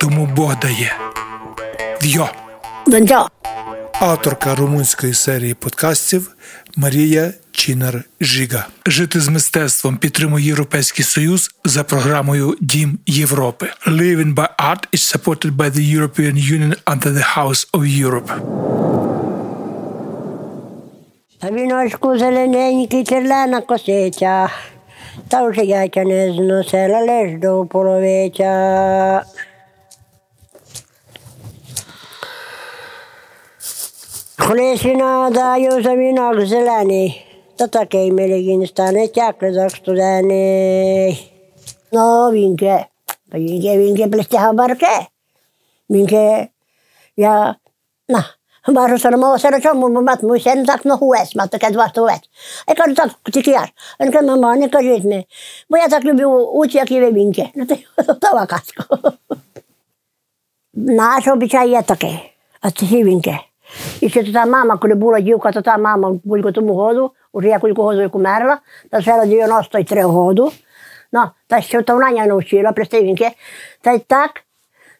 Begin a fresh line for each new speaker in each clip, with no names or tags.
тому Бог дає. Вйо!
Донця.
Авторка румунської серії подкастів Марія Чінар Жіга. Жити з мистецтвом підтримує Європейський Союз за програмою Дім Європи. Living by Art is supported by the European Union under the House of Europe.
А віночку зелененький, черлена косиця. Та вже яйця не зносила, лиш до половиця. Хлісіна даю за вінок зелений, та такий милий стане, тякли за студений. Ну, вінке, та вінке, вінке плестяга барке. Вінке, я, на, Бажу що мого сирочому, бо мат мій син так ногу весь, мат таке два сто весь. Я кажу, так, тільки я. Він каже, мама, не кажіть мені, бо я так люблю учі, як і ви вінки. Ну, ти готова казка. Наш обичай є такий, а це вінки. І ще та мама, коли була дівка, то та мама кілька тому году, уже я кілька году як умерла, та ще 93 году. Ну, та ще то вона не навчила пристивінки. Та й так,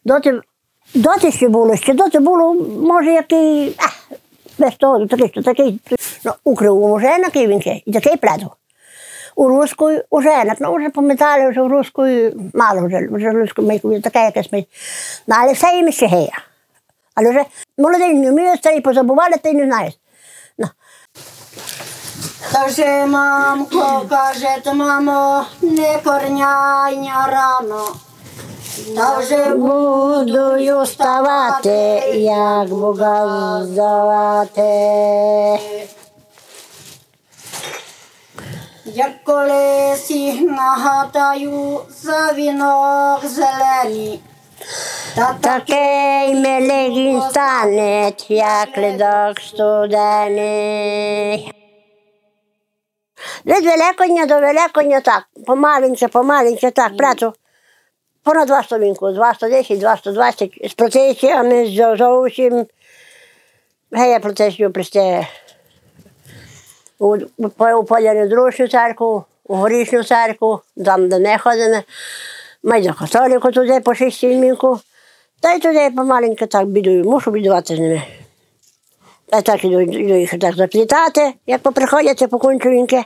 доти, доти ще було, ще доти було, може, який, а, без того, такий, що такий, ну, укрив уже на кивінки, і такий пледу. У русскую уже, ну вже пам'ятали, вже в русскую мало вже, вже русскую ми таке якесь ми. Ну, але все їм ще гея. Але вже молодий не вміє, старі позабували, ти не знаєш. Ну.
Та вже мамко каже, мамо, не корняй рано. Та вже
Буду ставати, як Бога здавати.
як колись нагадаю за вінок зелений. Та
Такий милий він як ледок студений. Від Великодня до Великодня так, помаленьке, помаленьке так, працю. Понад два 110, два 120, з процесіями, з зовсім. Гея процесію пристає у, у, у Поляну Дружню церкву, у Горішню церкву, там, де не ходимо. Ми до католіку туди по шістільмінку. Та й туди помаленьку так бідую, мушу бідувати з ними. Та так іду, їх так заплітати, як поприходять покунчувінки.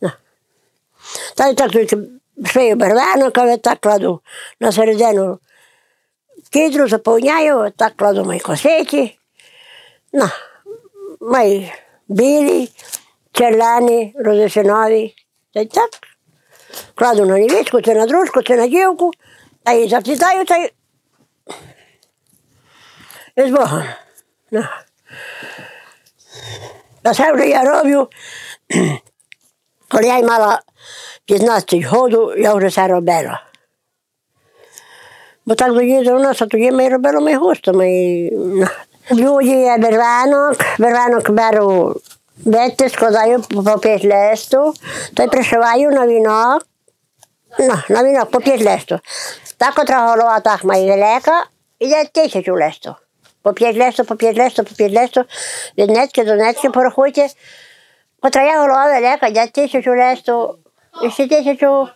Ну. Та й так тільки шию бервенок, але так кладу на середину кідру, заповняю, так кладу мої косиці. Ну, мої білі, червоні, розосинові. Та й так. Кладу на невістку, це на дружку, це на дівку, та її заплітаю, та й і з Богом. Ну. Та це вже я роблю. Коли я й мала 15 років, я вже це робила. Бо так доїздив у нас, а тоді ми робили ми густо. Ми... ну. Люди є бервенок, беру складаю по п'ять листу, то й пришиваю на вінок. Ну, на вінок по п'ять листу. Та, котра голова так має велика, іде тисячу листу. По п'ять листу, по п'ять листу, по п'ять листу, від нитки до нитки порахуйте. Котра я голова велика, йде тисячу листу, і ще тисячу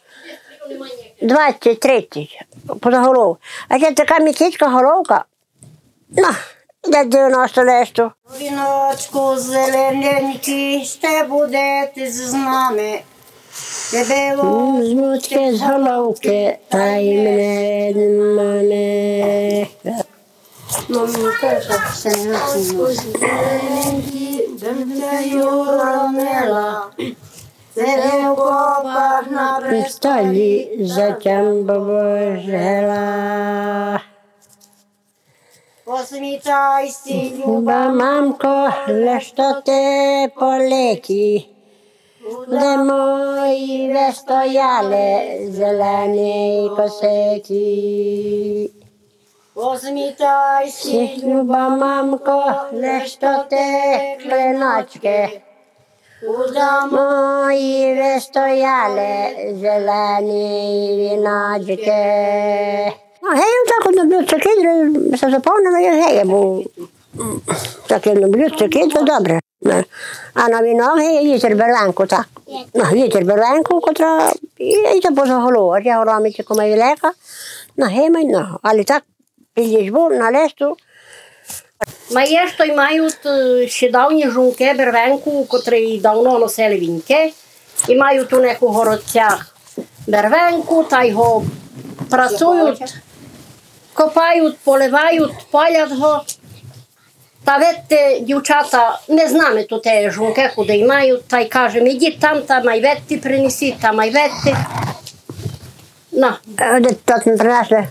двадцять, тридцять поза голову. А ще така місячка головка, ну, йде 90 листу.
віночку зелененький, ще будете з нами.
З мутки з головки, та й мене мене.
Юронила, це в копах на
В столі затям божела. Мамко, лешто ти полеті, де мої ви стояли зелені косеті.
Возмітай сі,
Люба мамко, лиш то те клиночки.
удам
Мої ви стояли зелені віночки. Ну, геєм так одно блюдце кидри, все заповнено, я геє, бо м, таке ну, блюдце кидри, добре. Ну, А на вінок геє вітер берленку, так. Ну, вітер берленку, котра і йде поза голову. От я горомиці кома велика, ну, геймай, ну, але так, підліжбу на лесту,
Має ж то й мають е, ще давні жунки бервенку, котрі давно носили вінки, і мають у них у городцях бервенку, та його працюють, копають, поливають, палять його. Та видите, дівчата, не знаме то те жунки, куди мають, та й кажемо, ідіть там, та майветти принесіть, та майветти. На,
Е, Де тут не принесли,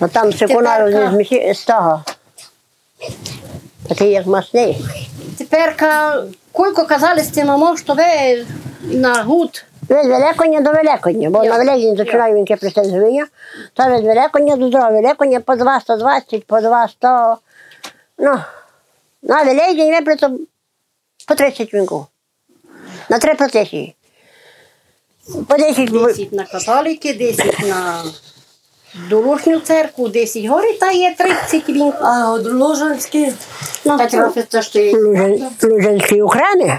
ну там секунару
Тепер,
з, того. Такий як масний.
тепер, кілько казали з мамо, що ви на гуд
Від Великодня до Великодня, бо на Великдень починаю вінки плести з гвиню, то від Великодня до другого Великодня по 2 120, по 2 100. Ну, на Великдень виплету по 30 вінку. На 3 по тисячі. По 10
10 на католики, 10 на Долушню церкву, 10 гори, та є 30 він.
А от Лужанські,
Ну,
Лужен- Луженські України.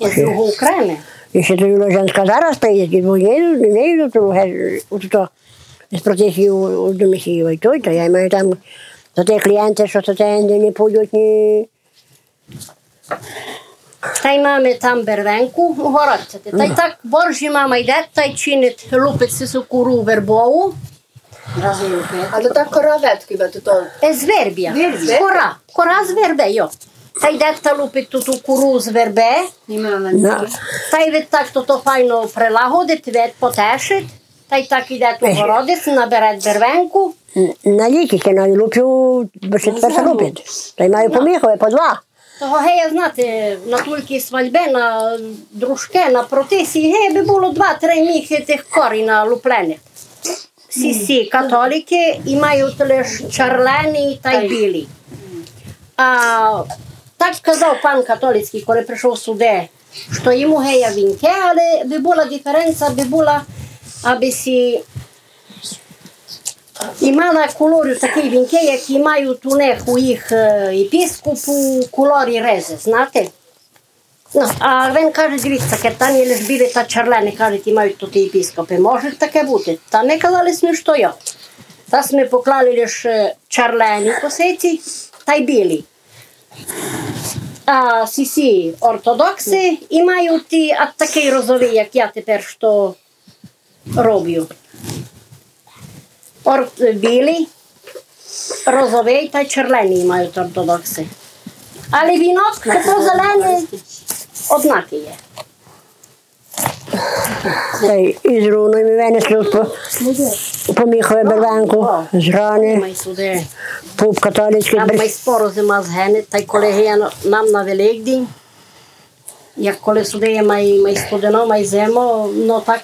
з другого окреми.
І ще тоді Луженська зараз приїздить, бо не йду, не йду тут ге- от то з протестів до Месієва і той, то я маю там за ті клієнти, що то те не пойдуть ні.
Та й мами там бервенку у городцяти. Та й так боржі мама йде, та й чинить, лупить си куру вербову.
А то так кораветки би то.
Е, з вербія. Йо. Та лупить ту, ту куру з вербе. Та й від так то, то файно прилагодить, від потешить. Та й так іде ту городець, набере бервенку.
на лікіки, на ще тепер лупить. Та й маю поміхове по два.
Того гея, знати, на тільки свадьбе, на дружке, на протесі, гея би було два-три міхи тих корі на луплених. Всі всі католики і мають лише чарлені та й білі. А так казав пан католицький, коли прийшов сюди, що йому гея вінке, але би була диференція, би була, аби сі і мала кольорів такі вінки, які мають у них у їх е, єпископу кольорі рези, знаєте? Ну, а він каже, дивіться, ке там є лише білі та чарлені, кажуть, і мають тут єпископи. Може таке бути. Та ми казали сме, що я. Та ми поклали лише чарлені косиці та й білі. А сісі ортодокси і мають ті такий розовий, як я тепер що роблю. Ор, білий, розовий та червоний мають ортодокси. Але вінок то зелений однакі є.
Та й і з руною ми винесли по, поміхове бервенку, з рани, пуп католицький. Брис-
май споро зима згене, та й коли нам на Великдень, як коли сюди май, май студено, май зимо, ну так,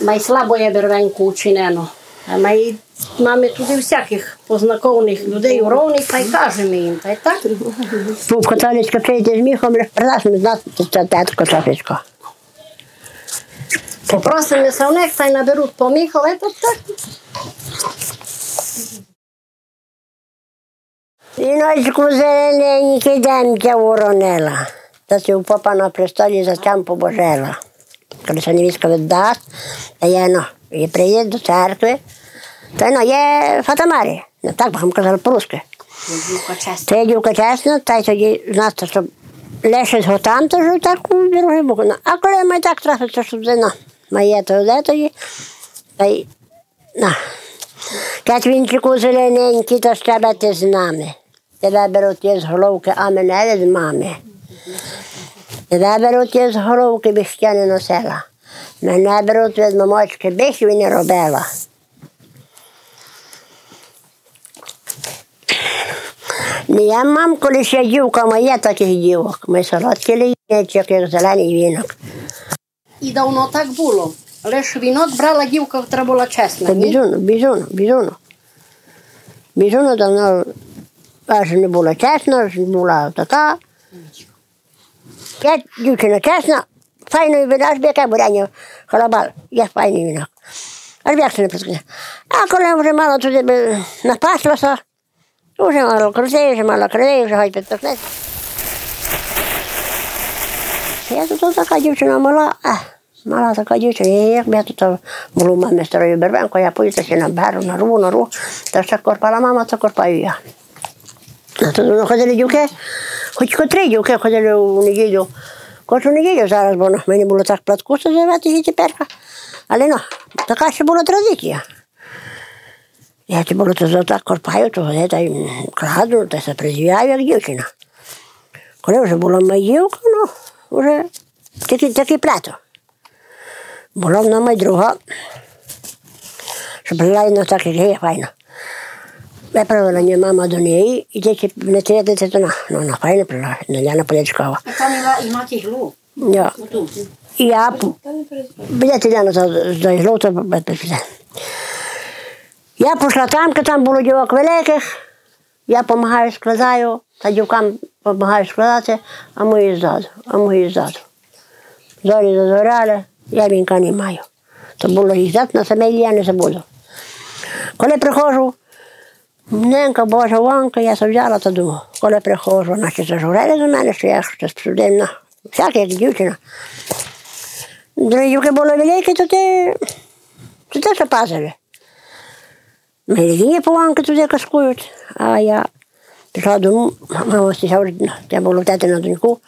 май слабо є бервенку учинено. А май mamy туди всяких познакованих людей, уровних, та й кажемо їм, та й так.
Пуп католицька прийде з міхом, передасть ми знати, що це тетко католицька.
Попросимося в них, та й наберуть поміхали, то так.
Віночку зелененький демця уронила. Та си у попа на престолі за цям побожела. Коли се невістка віддасть, та є, ну, і приїзд до церкви, та ну, є фатамарі. Ну, так бахам казали по-русски. Та є дівка чесна, та й тоді, знаєте, що лише з готам, то ж так у другий бок. Ну, а коли ми ну, моє на. Катвінчику зелененький, то з тебе ти з нами. Тебе беруть з головки, а мене з мами. Тебе беруть з головки, би ще не носила. Мене беруть від мамочки, би ще не робила. Не я мам, коли ще дівка моя, таких дівок. Ми солодкі лінечок, як зелений вінок.
Так було. Лише вінок брала дівка, яка була чесна.
Це
ні?
бізуно, бізуно, бізуно. Біжу ну, давно аж не була чесна, аж була така. Я дівчина чесна, файної вина, аж яке буряння халабал, я файний вінок. Аж як це не прискне. А коли вже мало туди напаслося, вже мало крутей, вже мало кровей, вже гай підтокнеться. Я тут така дівчина мала, а, мала така дівчина, і як би я тут було у мами старої Бербенко, я поїдуся на беру, на рву, на рву, та ще корпала мама, то корпаю я. А тут воно ходили дівки, хоч котри дівки ходили у неділю. Кожну неділю зараз, бо ну, мені було так платку заживати і тепер. Але ну, така ще була традиція. Я ті було то так корпаю, то я та й кладу, та се призвіяю, як дівчина. Коли вже була маївка, ну, вже такий, такий плато. Була вона моя друга, що прилайно так, як є, файно. Виправила мені мама до неї, і тільки не до нас. Ну, вона файно прила, Неляна Полячкова.
Яка мила і мати глу.
Ja. І я білети Ляна за жовто піде. Я пішла там, ки там було дівок великих, я допомагаю складаю, та дівкам допомагаю складати, а мої ззаду, а мої ззаду. Зорі зазоряли, я вінка не маю. То було зад на самій я не забуду. Коли приходжу, Ненька Божа ванка, я се взяла та думаю, коли приходжу, наче зажурели за мене, що я щось судимна, всяке, як дівчина. Другі були великі, то ти, то те, що пазили. Мені пованки туди каскують, а я пішла дому, мама стіжав, я була в тети на доньку.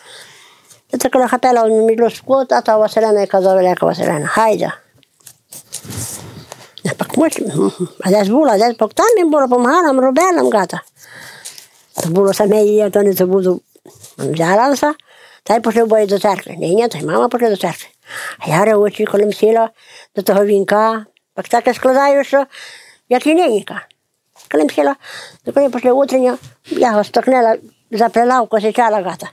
Я так коли хапела мідло скло, тата Василена і казала, велика Василена, хайда. Я пак мочу, а десь була, десь пак там їм було, помагала, робила гата. То було саме я то не забуду. Взялася, та й пішли бої до церкви. Ні, ні, та й мама пішла до церкви. А я ревучі, коли сіла до того вінка, так я як лінійка. Коли сіла, то коли пішли утрення, я його стокнила, заплела косичала гата.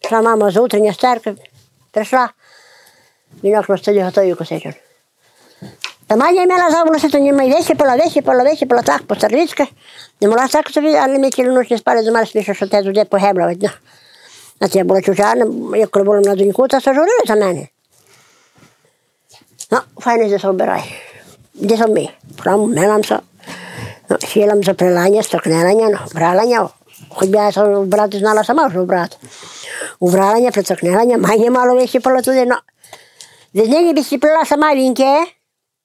Пішла мама з утрення з церкви, прийшла, вінок на столі готовий косичок. Та Маня мала заволоси, то не май висипала, висипала, висипала так по сервічки. Не могла так собі, але ми цілу ніч не спали, думали, смішно, що те туди погебла видно. А це була чужана, як була на доньку, то сожурили за мене. Ну, файно здесь обирай. Де som ми? Прямо меламся. Ну, сілам за прилання, стокнелення, ну, бралення. Хоч би я сам брати знала сама, що брати. Убралення, прицокнелення, має мало висипало туди, ну. Від нині би сіпила сама вінке,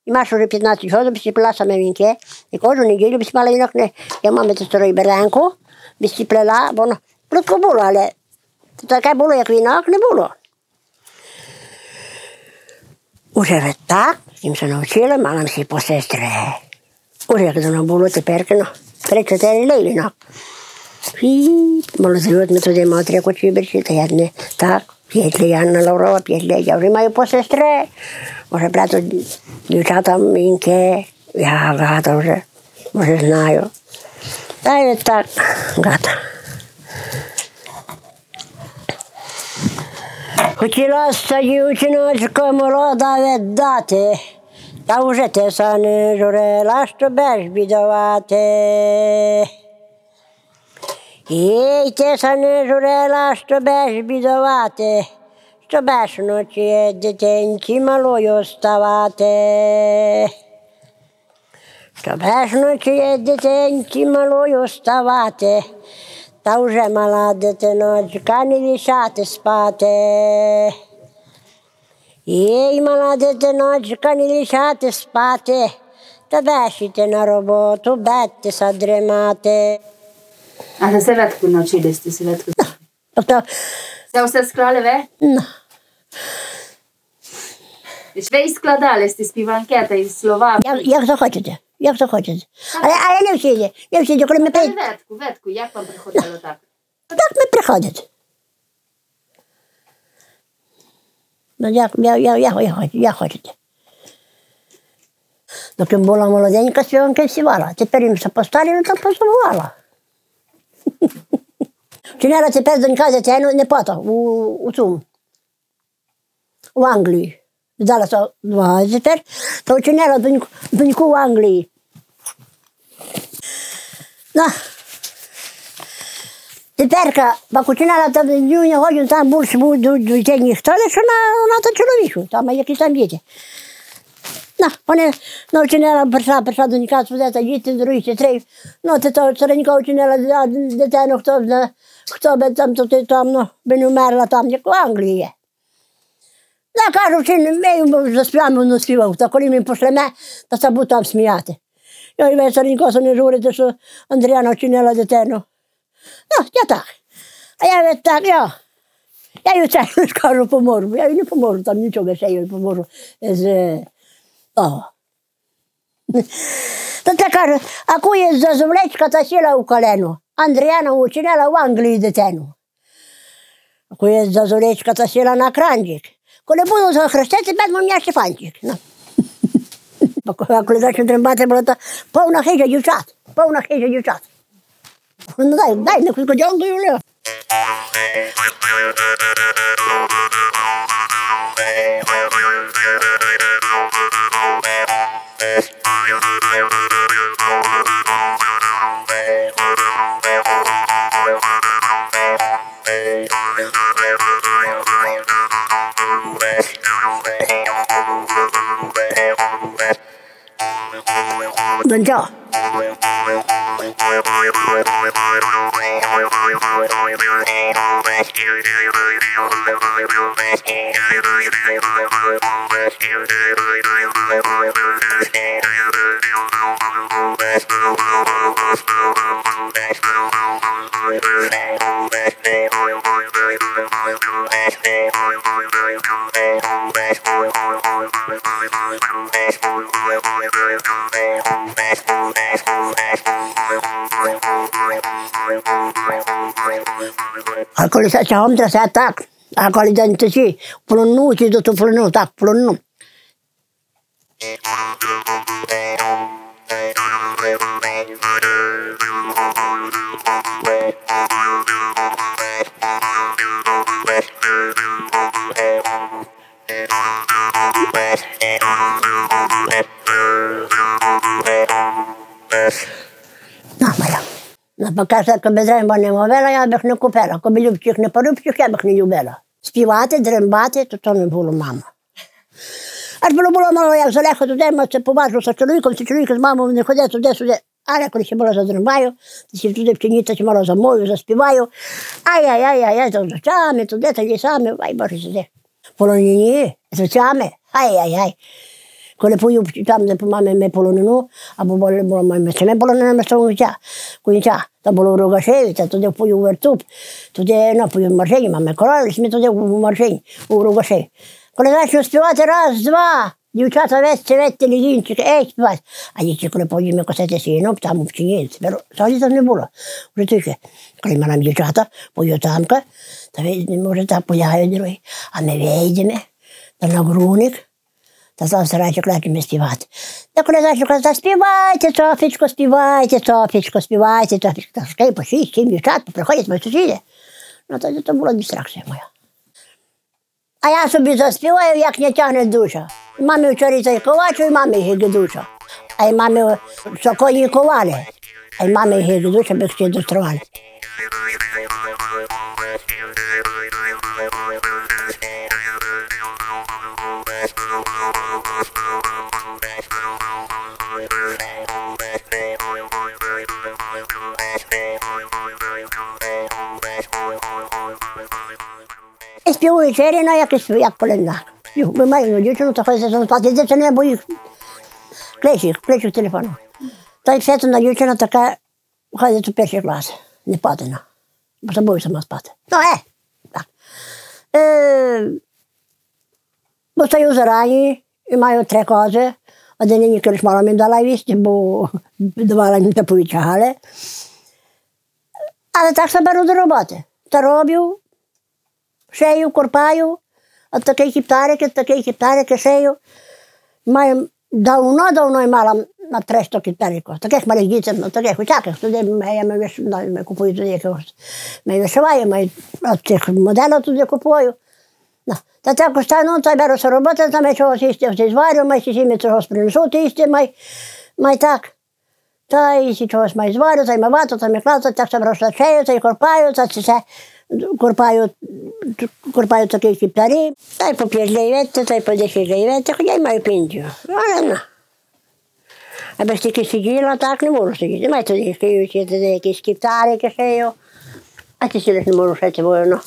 і маєш вже 15 років, би сіпила сама вінке. І кожну неділю би спала вінок, не. Я мами то старої беренку, би сіплила, бо ну, плутко було, але таке було, як вінок, не було. Уже вже так, їм се навчили, мала всі по сестри. Уже як воно було тепер, ну, три-чотири лілінок. І молодежуть ми туди мав три кочі берчі, та я не так. П'ять лі Анна Лаврова, п'ять лі, я вже маю по сестри. Може, брати дівчата міньке, я гата вже, може, знаю. Та й так, гата. Хотіла ста дівчиночка молода віддати, та вже ти са не журила, що без бідувати. Їй ти са не журила, що без бідувати, що без ночі дитинці малою ставати. Що без ночі дитинці малою ставати. Та вже мала дитиночка не лишати спати. Їй мала дитиночка не лишати спати, та бешити на роботу, беттися дремати.
А на Светку навчили сте Светку?
Тобто,
Ste vse sklale ve?
ну,
Sve izkladali ste spivanketa iz slova.
як, як захочете, як захочете. Але, але не всі, не всі, коли ми прийдемо,
Vetku, Vetku, jak vam prihodilo tako?
так ми приходять. Ну, як, я, я, я, я, хочу- я хочете. Доки була молоденька, співанка співала. Тепер їм все постаріли, там позабувала. Вчиняла тепер донька дитину не пото у, у цьому. У Англії. Тепер то вчиняла доньку, в Англії. Ну, Теперка, починала годин, там більше дітей ніхто, але що вона, вона то чоловіку, там якісь там діти. Ну, вони ну, вчинила, прийшла, прийшла до ніка, туди, та діти, другі, три. Ну, старенько вчинила дитину, хто, би там, то там, ну, вмерла там, як в Англії. Я кажу, чи ми йому заспіваємо, не співав, та коли він пошлеме, то це буду там сміяти. Я і старенько не журите, що Андріана вчинила дитину. Ну, я так. А я від так, я. Я їй це не скажу, поможу. Я їй не поможу, там нічого ще їй поможу з е, того. То ти каже, а кує за зовлечка та сіла у колену. Андріана учинила в Англії дитину. А кує за зовлечка та сіла на кранчик. Коли буду захрестити, бедмо м'я Штефанчик. Ну. Бо коли- коли почали тримати, було то повна хижа дівчат. Повна хижа дівчат. Ну дай, дай, не куди дякую. 论证。Дончо. А коли се чагом трясе так, а коли день течі, плону чи до ту плону, так, плону. На, На покаже, коли дремба не мовила, я б не купила. Коли любчих не порубчих, я б не любила. Співати, дрембати, то то не було мама. Аж було було мало, як залегко туди, це побачив з чоловіком, чи чоловік з мамою не ходять туди-сюди. Але коли ще було задрембаю, то ще туди вчиніться, чи мало замовив, заспіваю. Ай-яй-яй-яй, то з очами, туди, та лісами, ай, боже, сюди. Полоніні, з очами, ай-яй-яй. Коли пою там, де мамі ми полонину, або було моїми цими полонинами стовниця, кунця, то було в Рогашеві, туди пою в вертуп, туди, ну, пою в Маржині, мами королись, ми туди в Маржині, у Рогашеві. Коли почну співати раз, два, дівчата весь весь телевізійчик, ей, співати. А діти, коли поїмо косити сінок, там у вчині, взагалі там не було. Вже тільки, коли ми нам дівчата, пою тамка, то може, так полягають другі, а ми вийдемо, та на груник, та раніше кликаємо співати. Та коли завтра казати, співайте, Софічко, співайте, Софічко, співайте, Софічко. Та скай по шість, сім дівчат, приходять мої сусіди. Ну, тоді то була дистракція моя. А я собі заспіваю, як не тягне душа. Мамі вчора цей ковачу, і мамі гіги душа. А й мамі сокої ковали. А й мамі гіги душа, би ще дострували. І співаю черіно, як, як полинак. Ми маємо дівчину, то ходить за спати. Дівчина, бо їх кличуть, кличуть телефону. Та й все на дівчина така ходить у перший клас, не падена. Бо забув сама спати. Ну, е, так. Е, бо стою зарані і маю три кози. Один нині колись мало мені дала вісти, бо давала мені та повічагали. Але так себе роботи. Та роблю, шею, корпаю, от такий хіптарик, от такий хіптарик, шею. Маю давно, давно і мала на 300 хіптариків. Таких малих дітей, ну, таких усяких. Туди ми, ми, виш... ми купую туди якогось. Ми вишиваю, ми от цих моделей туди купую. Ну, та так стану, та беруся роботи, там я чогось їсти, все зварю, май сі ми чогось принесу, ти їсти, май, май так. Та й чогось маю зварю, та й мавату, та й класу, так само розтачаю, та й корпаю, та це все корпаю, корпаю такі кіптарі, та й по 5 гривень, та й по 10 гривень, хоча й маю пенсію. Але на. Аби стільки сиділа, так не можу сидіти. Маю тоді шию, чи тоді якісь кіптарики шию. А ті сидиш не можу шити воно.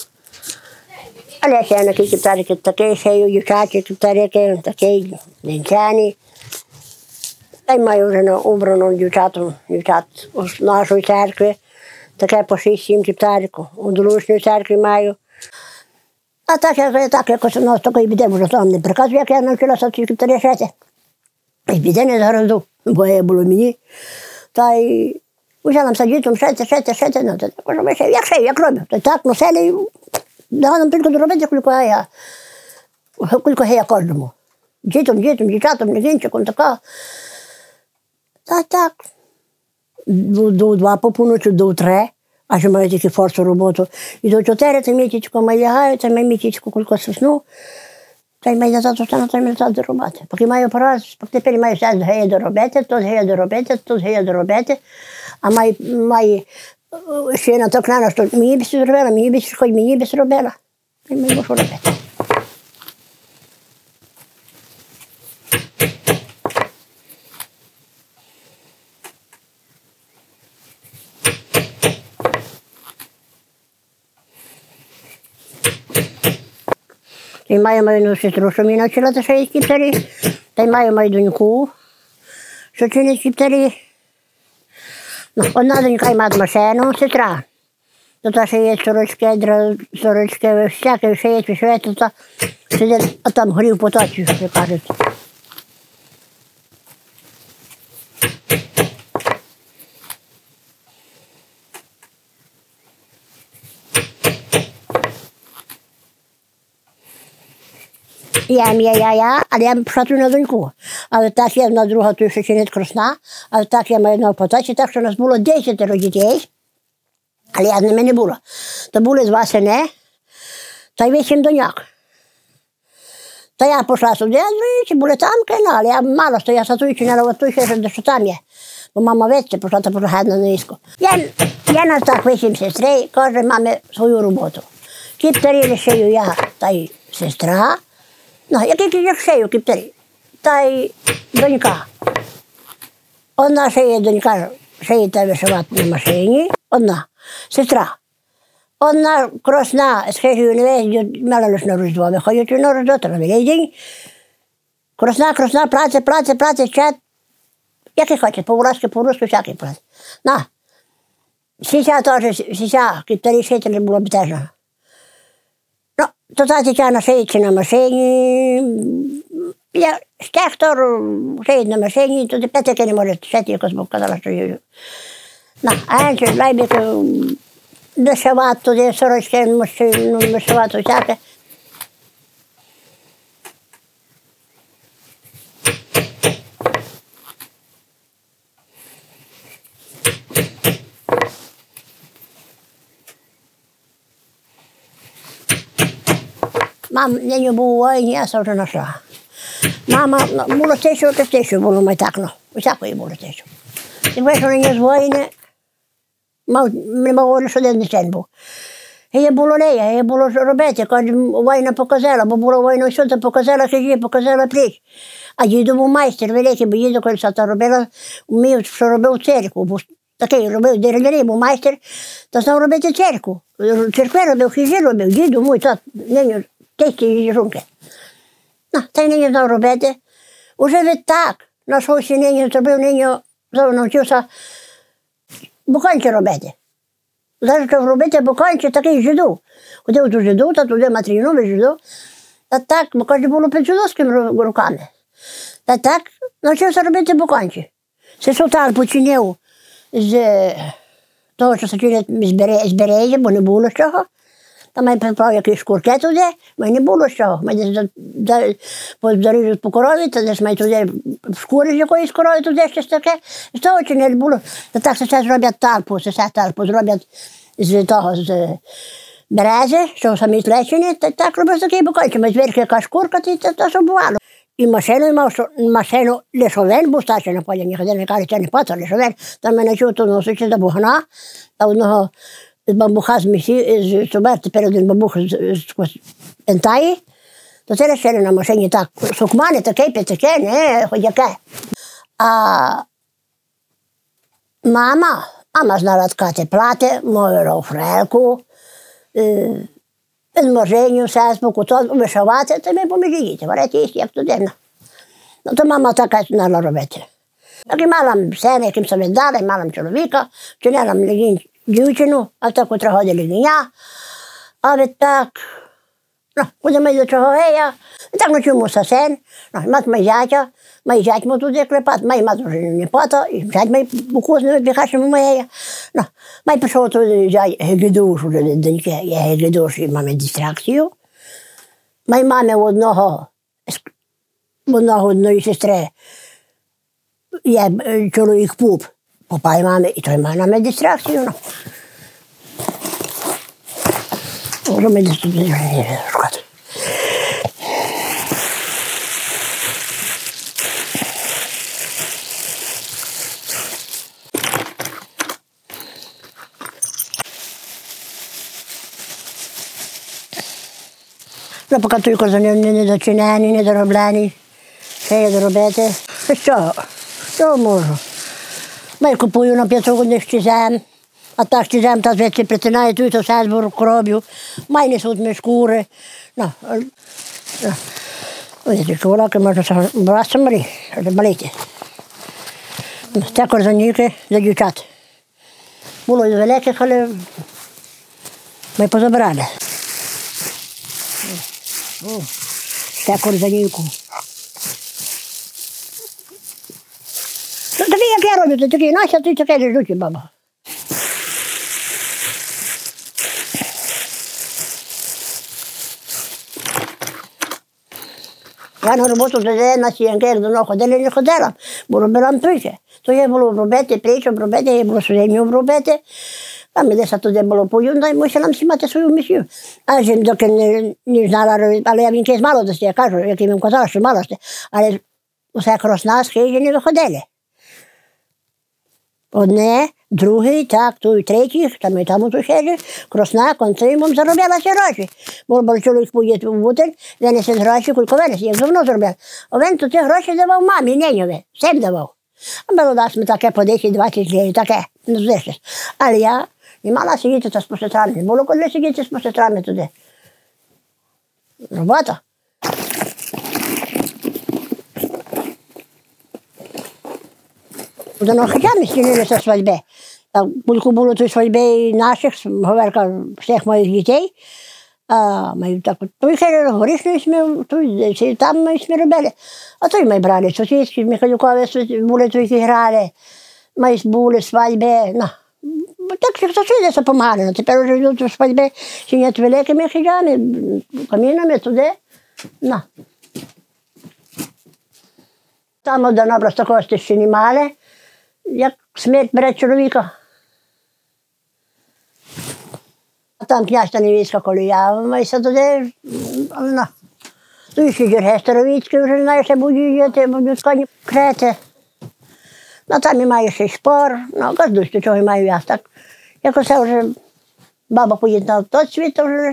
Але я ще на ті кіптарики такі шию, дівчачі кіптарики, такі, лінчані. Та й маю вже на убрано дівчатам, дівчат з нашої церкви. Таке по 6-7 кіптариків. У Долушній церкві маю. А так, як, так якось у нас такої біди, може, сам не приказую, як я навчилася ці кіптарі шити. І біди не заразу, бо я було мені. Та й взяла нам дітям шити, шити, шити. Ну, то може, ми шив. як шив, як робив. То так, ну, селі, дала нам тільки доробити, кілько я, кілько я кожному. Дітям, дітям, дівчатам, легінчиком, така. Та так. До, два по поночі, до три, аж маю тільки форсу роботу. І до чотири та місячко ми лягаю, та ми місячко кілько сосну. Та й маю назад остану, та й маю назад. Поки маю пораз, поки тепер маю все геє доробити, тут геє доробити, тут геє доробити. А маю, маю е, ще на то кнана, що мені б зробила, мені б хоч мені б зробила. Й маю що робити. І маю мою сестру, що мені навчила та шиї кіптарі. Та й маю мою доньку, що чинить кіптарі. Ну, одна донька й має машину, сестра. То та шиє сорочки, дра- сорочки, всяке шиє, шиє, то та сидить, а там горів поточі, як кажуть. Я, я, я, я, але я пішла на доньку. Але так є одна друга, тут ще чинить красна, але так я маю на поточі, так що у нас було 10 дітей, але я з ними не було. То були два сини, та й вісім доньок. Та я пішла сюди, чи були там, ну, але я мало, що я сатую чи не ту що там є. Бо мама вече, пішла та пішла на низько. Я, я нас так вісім сестри, кожен має свою роботу. Кіптарі шию я та й сестра. Ну, який як шию кіптарі. Та й донька. Одна шиє донька, шиє та вишивати на машині. Одна. Сестра. Одна красна, з хижою не весь, мала лише на рождво. Виходять на рождво, то на день. Красна, красна, праця, праця, праця, чат. Який хоче, по-уральськи, по-русски, всякий праця. На. Сіся теж, сіся, кіптарі шити не було б теж. Ну, то та Тетяна шиється на машині. Я ще хто шиє на машині, то тепер таки не може шити, якось бо казала, що я. На, а інші лайбіки вишивати туди, сорочки, ну, вишивати всяке. Мам, не був у війні, я вже знайшла. Мама, ну, було те, що те, що було ми так, ну, усякої було те, що. Ти бачиш, що не з війни, мав, не мав що один день був. І я було нея, я було робити, каже, війна показала, бо була війна всюди, показала хижі, показала пліч. А діду був майстер великий, бо діду коли то робила, вмів, що робив церкву, бо такий робив дерев'яний, був майстер, то знав робити церкву. Церкви робив, хижі робив, діду мій, тат, нині, тільки і жунки. Ну, та й нині знав робити. Уже відтак, нашовся нині, зробив нині, навчився буканчі робити. Що робити буканчі такий жиду. Ходив до жиду, та туди матріну жиду. Та так, бо каже, було під жидовськими руками. Та так навчився робити буканчі. Це султан починив з того, що сочинять з березі, бо не було чого. Там я приправ якісь шкурки туди, мені було що. Ми десь заріжуть по корові, то десь ми туди шкури з якоїсь корови, туди щось таке. І з того чи не було. То так все зроблять тарпу, все тарпу зроблять з того, з берези, що самі злечені, та так роблять такий букончик. Ми зверху яка шкурка, то це що бувало. і машину мав, що машину лише один був старший на полі, ніхто не каже, це не пацан, лише один. Там мене чув, то носичі до бугана, та одного з бамбуха з місі, з соберти перед один з ентаї, то це лише на машині так, сукмани, таке, п'ятаке, не, хоч яке. А мама, мама знала ткати плати, мовила фрелку, е, зможенню, все споку, то вишивати, то ми поміж діти, варити їсти, як студентна. Ну, то мама така знала робити. Так і мала сина, яким собі дали, мала чоловіка, вчиняла мені дівчину, а так котра ходили я. А відтак, ну, куди ми до чого я. І так навчимося син, ну, мат мій зятя, мій зять му туди клепати, мій мат вже не пата, і зять мій букузними відбігачами моєї. Ну, мій пішов туди зять Гегедуш, уже доньки, я Гегедуш і мамі дистракцію. Мій мамі в одного, в одного одної сестри е, чоловік пуп, попай мами, і той має на дистракцію. Ну. Може, ми десь тут шукати. Ну, поки той корзани не недочинені, недороблені, ще є доробити. Що? Що можу? Ми купую на 500 годин щезем, а так щезем та звідси притинаю, тут все збору кров'ю, май несуть ми шкури. Ну. Ось тільки волоки можна брати малі, малити. Це корзанівки для дівчат. Було і великих, але ми позабирали. Це корзанівку. такі, як я роблю, то такі, Настя, ти таке лежучі, баба. Я на роботу туди на сіянки, як давно ходили, не ходила, бо робила тричі. То я було обробити, прийшов обробити, я було свиню обробити. Там і десь туди було поюнда, і мусила нам мати свою місію. А жін доки не, не знала робити, але я він з молодості, я кажу, як їм казала, що малості, але усе кросна, схижі не виходили. Одне, другий, так, той третій, там і там ще кросна, концимом зароблялася гроші. Бо бо чоловік поїде в бутель, винесе гроші, кілько винесе, як давно зробив. А він то ці гроші давав мамі, неньові, всім давав. А було дасть ми таке по 10-20 днів, таке, ну звичайно. Але я не мала сидіти та з посестрами, не було коли сидіти з посестрами туди. Робота. До Нохачами стілилися свадьби. Так, Кульку було той свадьби наших, говорка, всіх моїх дітей. А ми так, от, той горішний смів, той там ми смі робили. А той ми брали сусідські, Михайлюкові були які грали. Ми були свадьби. Ну, так що сусіди допомагали. Тепер вже йдуть свадьби, чинять великими хижами, камінами туди. Ну. Там одна просто кости ще не мали як смерть бере чоловіка. А там князь та невістка колія, майся туди, вона. Ну, ще Герге Старовіцький вже, знаєш, будуть жити, будуть коні крети. Ну, там і маю ще спор, ну, кожну до чого маю я так. Як оце вже баба поїде на той світ, то вже